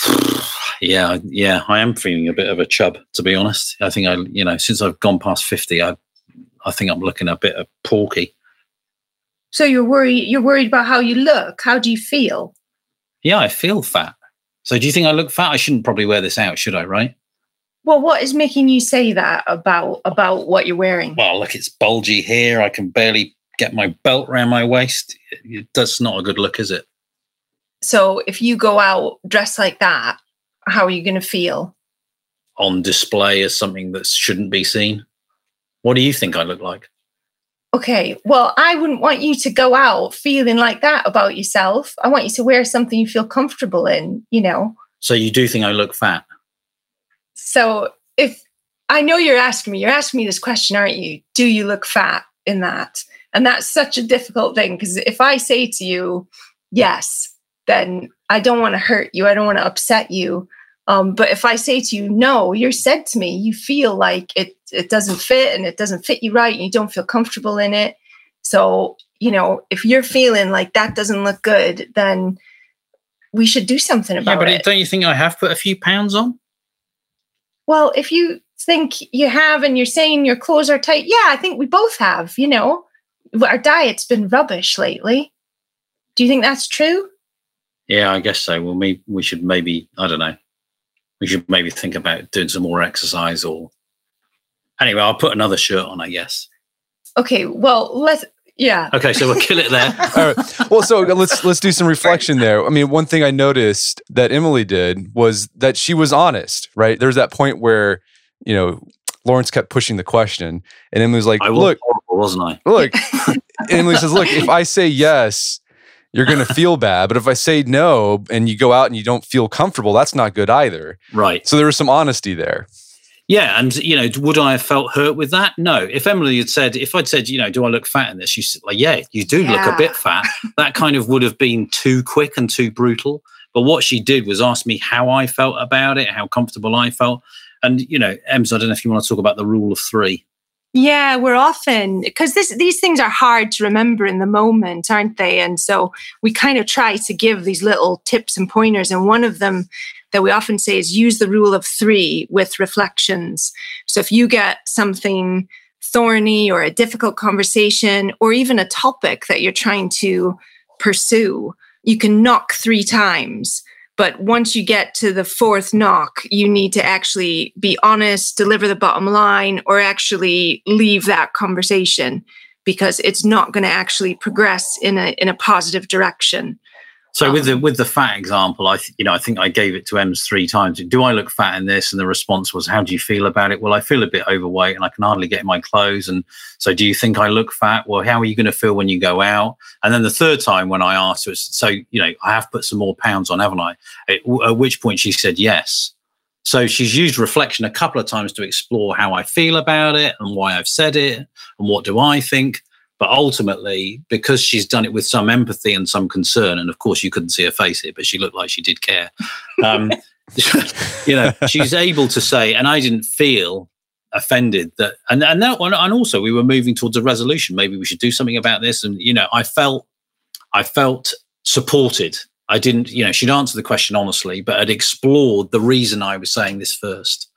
yeah, yeah, I am feeling a bit of a chub, to be honest. I think I, you know, since I've gone past fifty, I, I think I'm looking a bit of porky. So you're worried. You're worried about how you look. How do you feel? Yeah, I feel fat. So, do you think I look fat? I shouldn't probably wear this out, should I? Right? Well, what is making you say that about about what you're wearing? Well, look, it's bulgy here. I can barely get my belt around my waist. That's not a good look, is it? So if you go out dressed like that, how are you going to feel? On display as something that shouldn't be seen. What do you think I look like? Okay, well, I wouldn't want you to go out feeling like that about yourself. I want you to wear something you feel comfortable in, you know. So, you do think I look fat? So if I know you're asking me, you're asking me this question, aren't you? Do you look fat in that? And that's such a difficult thing because if I say to you, yes, then I don't want to hurt you. I don't want to upset you. Um, but if I say to you, no, you're said to me, you feel like it it doesn't fit and it doesn't fit you right, and you don't feel comfortable in it. So, you know, if you're feeling like that doesn't look good, then we should do something about it. Yeah, but it. don't you think I have put a few pounds on? Well, if you think you have and you're saying your clothes are tight, yeah, I think we both have, you know. Our diet's been rubbish lately. Do you think that's true? Yeah, I guess so. Well, maybe we should maybe I don't know. We should maybe think about doing some more exercise or. Anyway, I'll put another shirt on. I guess. Okay, well, let's yeah. Okay, so we'll kill it there. All right. Well, so uh, let's let's do some reflection there. I mean, one thing I noticed that Emily did was that she was honest, right? There's that point where, you know, Laurence kept pushing the question and Emily was like, I was "Look, horrible, wasn't I? look." Emily says, "Look, if I say yes, you're going to feel bad, but if I say no and you go out and you don't feel comfortable, that's not good either." Right. So there was some honesty there. Yeah, and you know, would I have felt hurt with that? No. If Emily had said, if I'd said, you know, do I look fat in this? You said, like, yeah, you do look a bit fat. that kind of would have been too quick and too brutal. But what she did was ask me how I felt about it, how comfortable I felt. And you know, Ems, I don't know if you want to talk about the rule of three. Yeah, we're often because these things are hard to remember in the moment, aren't they? And so we kind of try to give these little tips and pointers. And one of them that we often say is use the rule of three with reflections. So if you get something thorny or a difficult conversation or even a topic that you're trying to pursue, you can knock three times. But once you get to the fourth knock, you need to actually be honest, deliver the bottom line, or actually leave that conversation because it's not going to actually progress in a in a positive direction. So ah. with the with the fat example, I th- you know I think I gave it to Ems three times. Do I look fat in this? And the response was, "How do you feel about it?" Well, I feel a bit overweight and I can hardly get in my clothes. And so, do you think I look fat? Well, how are you going to feel when you go out? And then the third time when I asked her, so you know I have put some more pounds on, haven't I? At, at which point she said yes. So she's used reflection a couple of times to explore how I feel about it and why I've said it and what do I think. But ultimately, because she's done it with some empathy and some concern, and of course you couldn't see her face here, but she looked like she did care. Um, you know, she's able to say, and I didn't feel offended that, and and that one, and also we were moving towards a resolution. Maybe we should do something about this, and you know, I felt, I felt supported. I didn't, you know, she'd answered the question honestly, but had explored the reason I was saying this first.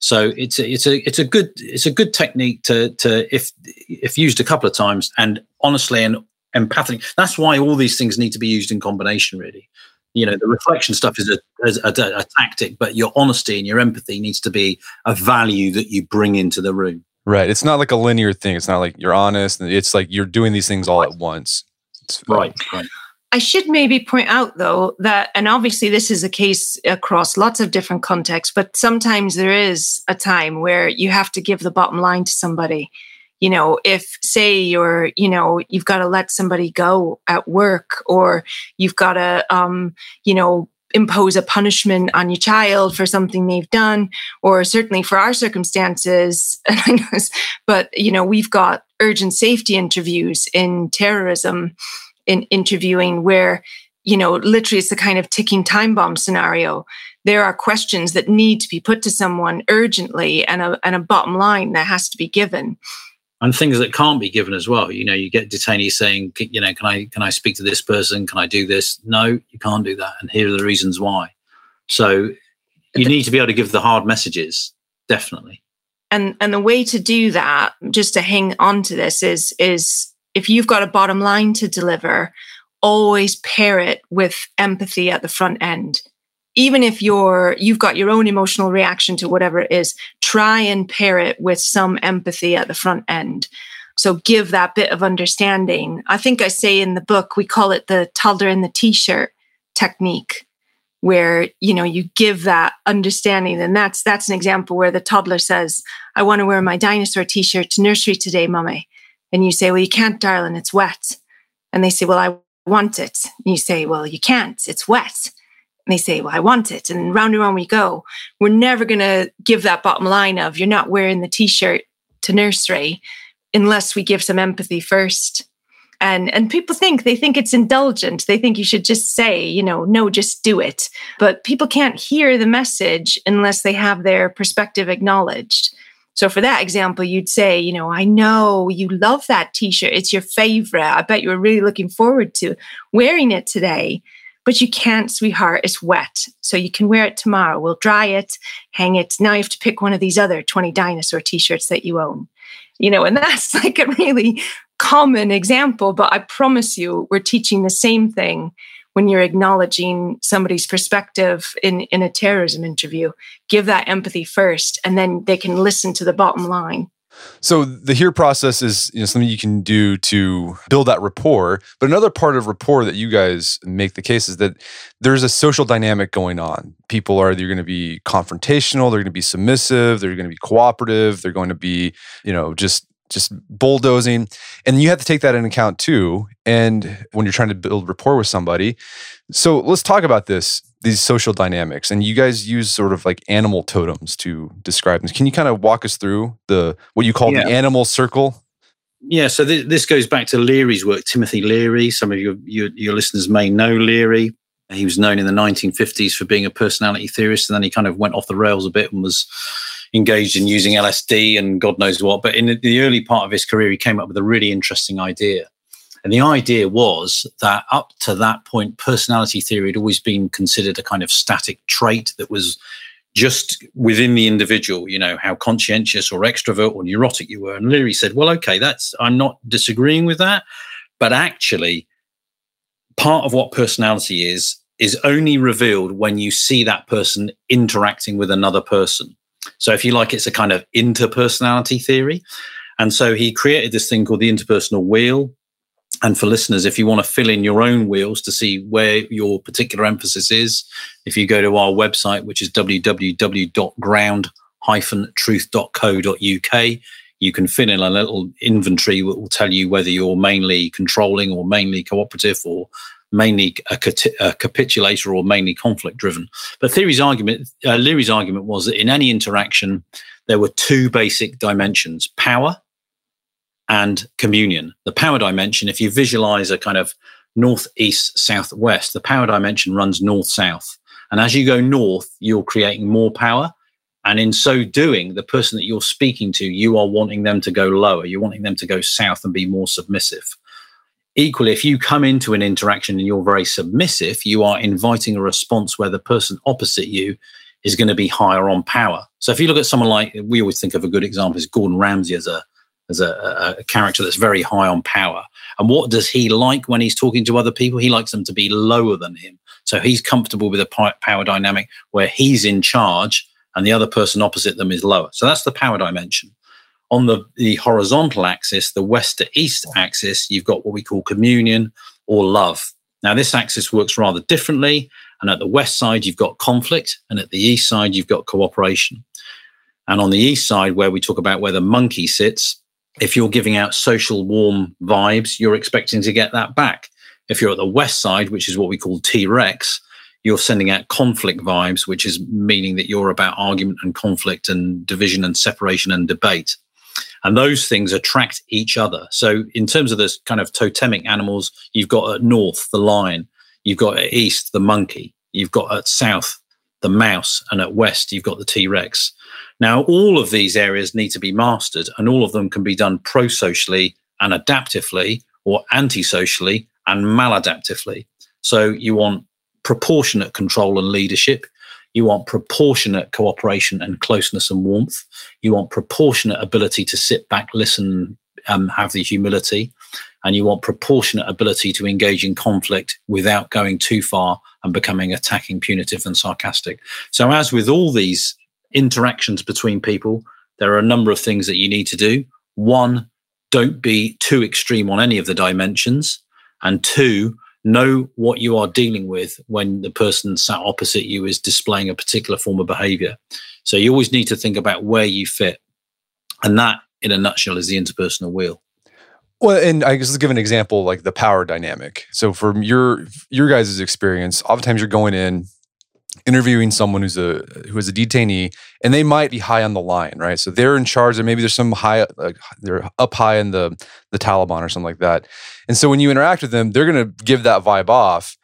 So it's a, it's a it's a good it's a good technique to to if if used a couple of times and honestly and empathic. That's why all these things need to be used in combination. Really, you know, the reflection stuff is a, is a, a, a tactic, but your honesty and your empathy needs to be a value that you bring into the room. Right. It's not like a linear thing. It's not like you're honest. It's like you're doing these things all at once. It's, uh, right. Right. I should maybe point out though that, and obviously this is a case across lots of different contexts, but sometimes there is a time where you have to give the bottom line to somebody. You know, if say you're, you know, you've got to let somebody go at work or you've got to, um, you know, impose a punishment on your child for something they've done, or certainly for our circumstances, but, you know, we've got urgent safety interviews in terrorism in interviewing where you know literally it's the kind of ticking time bomb scenario. There are questions that need to be put to someone urgently and a, and a bottom line that has to be given. And things that can't be given as well. You know you get detainees saying you know can i can i speak to this person? Can i do this? No you can't do that. And here are the reasons why. So you need to be able to give the hard messages definitely. And and the way to do that just to hang on to this is is if you've got a bottom line to deliver, always pair it with empathy at the front end. Even if you're you've got your own emotional reaction to whatever it is, try and pair it with some empathy at the front end. So give that bit of understanding. I think I say in the book we call it the toddler in the t-shirt technique where you know you give that understanding and that's that's an example where the toddler says i want to wear my dinosaur t-shirt to nursery today mummy and you say, Well, you can't, darling, it's wet. And they say, Well, I want it. And you say, Well, you can't, it's wet. And they say, Well, I want it. And round and round we go. We're never going to give that bottom line of you're not wearing the t shirt to nursery unless we give some empathy first. And, and people think they think it's indulgent. They think you should just say, you know, no, just do it. But people can't hear the message unless they have their perspective acknowledged. So for that example, you'd say, you know, I know you love that t-shirt. It's your favorite. I bet you were really looking forward to wearing it today. But you can't, sweetheart. It's wet. So you can wear it tomorrow. We'll dry it, hang it. Now you have to pick one of these other 20 dinosaur t-shirts that you own. You know, and that's like a really common example, but I promise you, we're teaching the same thing when you're acknowledging somebody's perspective in, in a terrorism interview. Give that empathy first, and then they can listen to the bottom line. So the hear process is you know, something you can do to build that rapport. But another part of rapport that you guys make the case is that there's a social dynamic going on. People are either going to be confrontational, they're going to be submissive, they're going to be cooperative, they're going to be, you know, just just bulldozing. And you have to take that into account too. And when you're trying to build rapport with somebody. So let's talk about this, these social dynamics. And you guys use sort of like animal totems to describe them. Can you kind of walk us through the what you call yeah. the animal circle? Yeah, so th- this goes back to Leary's work, Timothy Leary. Some of your, your, your listeners may know Leary. He was known in the 1950s for being a personality theorist, and then he kind of went off the rails a bit and was engaged in using LSD and God knows what. But in the early part of his career, he came up with a really interesting idea. And the idea was that up to that point, personality theory had always been considered a kind of static trait that was just within the individual, you know, how conscientious or extrovert or neurotic you were. And Leary said, well, okay, that's, I'm not disagreeing with that. But actually, part of what personality is, is only revealed when you see that person interacting with another person. So, if you like, it's a kind of interpersonality theory. And so he created this thing called the interpersonal wheel. And for listeners, if you want to fill in your own wheels to see where your particular emphasis is, if you go to our website, which is www.ground-truth.co.uk, you can fill in a little inventory that will tell you whether you're mainly controlling or mainly cooperative or mainly a, a capitulator or mainly conflict driven. But Theory's argument, uh, Leary's argument was that in any interaction, there were two basic dimensions power and communion. The power dimension, if you visualize a kind of north, east, south, west, the power dimension runs north, south. And as you go north, you're creating more power. And in so doing, the person that you're speaking to, you are wanting them to go lower. You're wanting them to go south and be more submissive. Equally, if you come into an interaction and you're very submissive, you are inviting a response where the person opposite you is going to be higher on power. So if you look at someone like, we always think of a good example is Gordon Ramsay as a as a, a, character that's very high on power. And what does he like when he's talking to other people? He likes them to be lower than him. So he's comfortable with a power dynamic where he's in charge and the other person opposite them is lower. So that's the power dimension. On the, the horizontal axis, the west to east axis, you've got what we call communion or love. Now, this axis works rather differently. And at the west side, you've got conflict. And at the east side, you've got cooperation. And on the east side, where we talk about where the monkey sits, if you're giving out social warm vibes, you're expecting to get that back. If you're at the west side, which is what we call T Rex, you're sending out conflict vibes, which is meaning that you're about argument and conflict and division and separation and debate. And those things attract each other. So, in terms of this kind of totemic animals, you've got at north the lion, you've got at east the monkey, you've got at south the mouse, and at west you've got the T Rex. Now, all of these areas need to be mastered, and all of them can be done pro socially and adaptively, or antisocially and maladaptively. So, you want proportionate control and leadership. You want proportionate cooperation and closeness and warmth. You want proportionate ability to sit back, listen, um, have the humility. And you want proportionate ability to engage in conflict without going too far and becoming attacking, punitive, and sarcastic. So, as with all these interactions between people, there are a number of things that you need to do. One, don't be too extreme on any of the dimensions. And two, know what you are dealing with when the person sat opposite you is displaying a particular form of behavior. So you always need to think about where you fit. And that, in a nutshell, is the interpersonal wheel. Well, and I guess let's give an example like the power dynamic. So from your your guys' experience, oftentimes you're going in interviewing someone who's a who is a detainee and they might be high on the lion right? So they're in charge or maybe there's some high like they're up high in the the taliban or something like that. And so when you interact with them they're going to give that vibe off.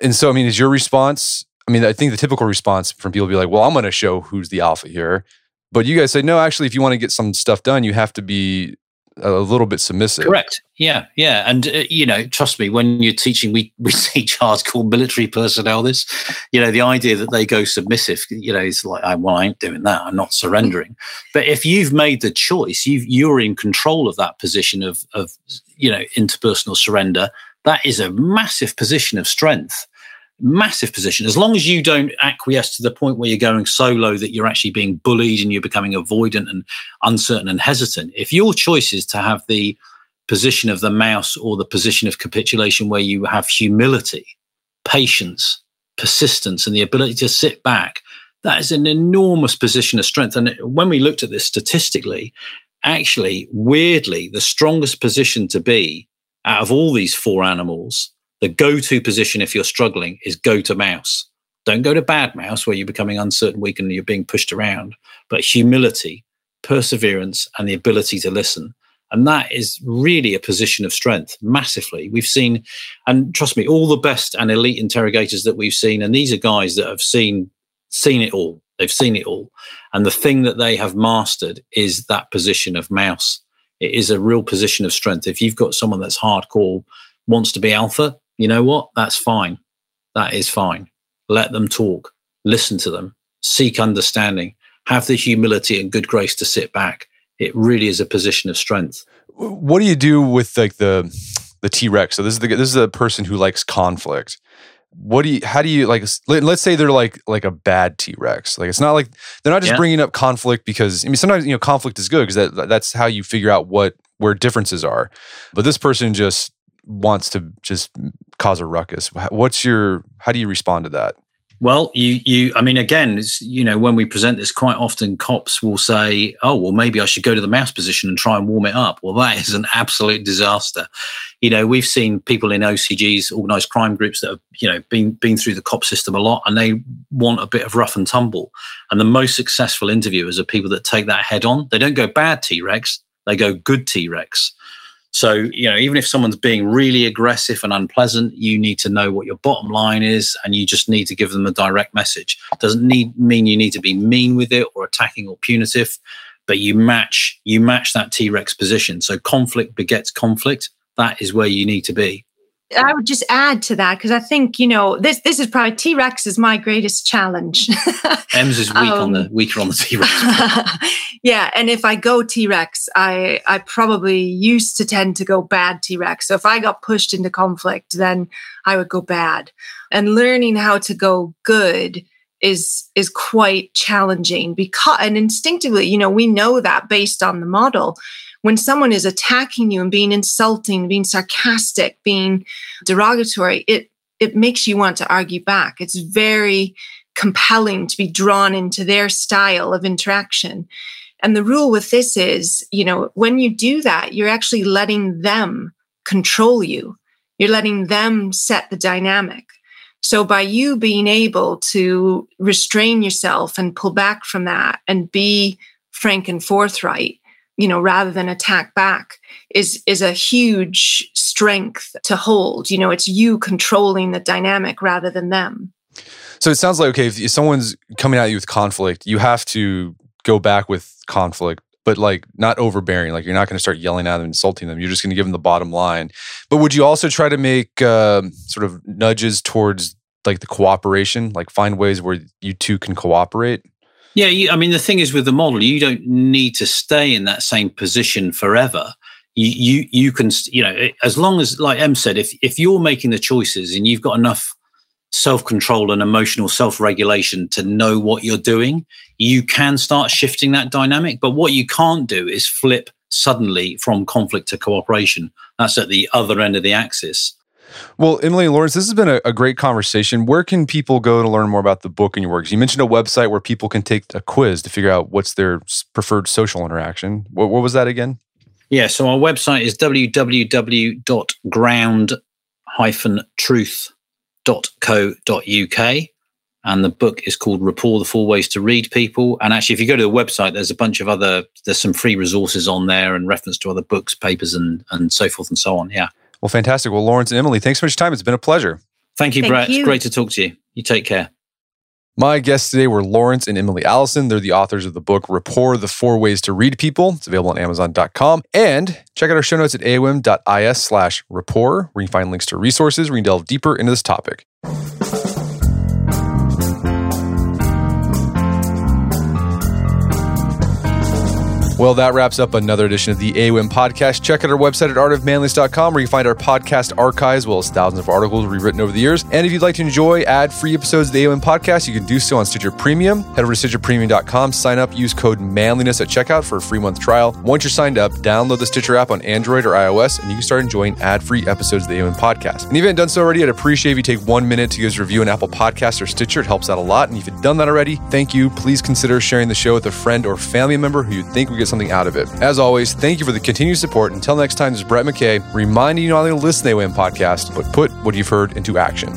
And so i mean is your response i mean i think the typical response from people be like well i'm going to show who's the alpha here. But you guys say no actually if you want to get some stuff done you have to be a little bit submissive. Correct. Yeah, yeah, and uh, you know, trust me, when you're teaching, we we teach hardcore military personnel this. You know, the idea that they go submissive, you know, is like, I, well, I ain't doing that. I'm not surrendering. But if you've made the choice, you you're in control of that position of of you know interpersonal surrender. That is a massive position of strength massive position. As long as you don't acquiesce to the point where you're going so low that you're actually being bullied and you're becoming avoidant and uncertain and hesitant. If your choice is to have the position of the mouse or the position of capitulation where you have humility, patience, persistence, and the ability to sit back, that is an enormous position of strength. And when we looked at this statistically, actually, weirdly, the strongest position to be out of all these four animals the go-to position if you're struggling is go to mouse. Don't go to bad mouse where you're becoming uncertain, weak, and you're being pushed around. But humility, perseverance, and the ability to listen. And that is really a position of strength massively. We've seen, and trust me, all the best and elite interrogators that we've seen, and these are guys that have seen seen it all. They've seen it all. And the thing that they have mastered is that position of mouse. It is a real position of strength. If you've got someone that's hardcore, wants to be alpha, you know what? That's fine. That is fine. Let them talk, listen to them, seek understanding, have the humility and good grace to sit back. It really is a position of strength. What do you do with like the the T Rex? So this is the this is the person who likes conflict. What do you? How do you like? Let's say they're like like a bad T Rex. Like it's not like they're not just yeah. bringing up conflict because I mean sometimes you know conflict is good because that that's how you figure out what where differences are. But this person just wants to just cause a ruckus. What's your how do you respond to that? Well, you you I mean again, it's you know, when we present this quite often cops will say, "Oh, well maybe I should go to the mouse position and try and warm it up." Well, that is an absolute disaster. You know, we've seen people in OCGs, organized crime groups that have, you know, been been through the cop system a lot and they want a bit of rough and tumble. And the most successful interviewers are people that take that head on. They don't go bad T-Rex, they go good T Rex. So, you know, even if someone's being really aggressive and unpleasant, you need to know what your bottom line is and you just need to give them a direct message. Doesn't need mean you need to be mean with it or attacking or punitive, but you match you match that T-Rex position. So conflict begets conflict. That is where you need to be. I would just add to that because I think you know this. This is probably T Rex is my greatest challenge. Ems is weak um, on the um, weaker on the T Rex. yeah, and if I go T Rex, I I probably used to tend to go bad T Rex. So if I got pushed into conflict, then I would go bad. And learning how to go good is is quite challenging because and instinctively, you know, we know that based on the model when someone is attacking you and being insulting, being sarcastic, being derogatory, it it makes you want to argue back. It's very compelling to be drawn into their style of interaction. And the rule with this is, you know, when you do that, you're actually letting them control you. You're letting them set the dynamic. So by you being able to restrain yourself and pull back from that and be frank and forthright, you know rather than attack back is is a huge strength to hold. You know it's you controlling the dynamic rather than them. So it sounds like okay if someone's coming at you with conflict you have to go back with conflict but like not overbearing like you're not going to start yelling at them insulting them. You're just going to give them the bottom line. But would you also try to make uh, sort of nudges towards like the cooperation like find ways where you two can cooperate yeah, you, I mean, the thing is with the model, you don't need to stay in that same position forever. You, you, you can, you know, as long as, like Em said, if if you're making the choices and you've got enough self control and emotional self regulation to know what you're doing, you can start shifting that dynamic. But what you can't do is flip suddenly from conflict to cooperation. That's at the other end of the axis. Well, Emily Laurence, this has been a, a, great conversation. Where can people go to learn more about the book and your works? You mentioned a website where people can take a quiz to figure out what's their preferred social interaction. What, what was that again? Yeah, so our website is www.ground-truth.co.uk. And the book is called Rapport, the Four Ways to Read People. And actually, if you go to the website, there's a bunch of other, there's some free resources on there and reference to other books, papers, and, and so forth and so on. Yeah. Well, fantastic. Well, Laurence and Emily, thanks so much time. It's been a pleasure. Thank you, Thank Brett. You. It's great to talk to you. You take care. My guests today were Laurence and Emily Alison. They're the authors of the book Rapport, The Four Ways to Read People. It's available on Amazon.com. And check out our show notes at aom.is slash rapport, where you can find links to resources where you can delve deeper into this topic. Well, that wraps up another edition of the AOM podcast. Check out our website at artofmanliness.com where you find our podcast archives, as well as thousands of articles rewritten over the years. And if you'd like to enjoy ad free episodes of the AOM podcast, you can do so on Stitcher Premium. Head over to StitcherPremium.com, sign up, use code manliness at checkout for a free month trial. Once you're signed up, download the Stitcher app on Android or iOS, and you can start enjoying ad free episodes of the AOM podcast. And if you haven't done so already, I'd appreciate if you take one minute to give us a review on Apple Podcasts or Stitcher. It helps out a lot. And if you've done that already, thank you. Please consider sharing the show with a friend or family member who you think would get something out of it. As always, thank you for the continued support. Until next time, this is Brett McKay reminding you not only to listen to the AOM podcast, but put what you've heard into action.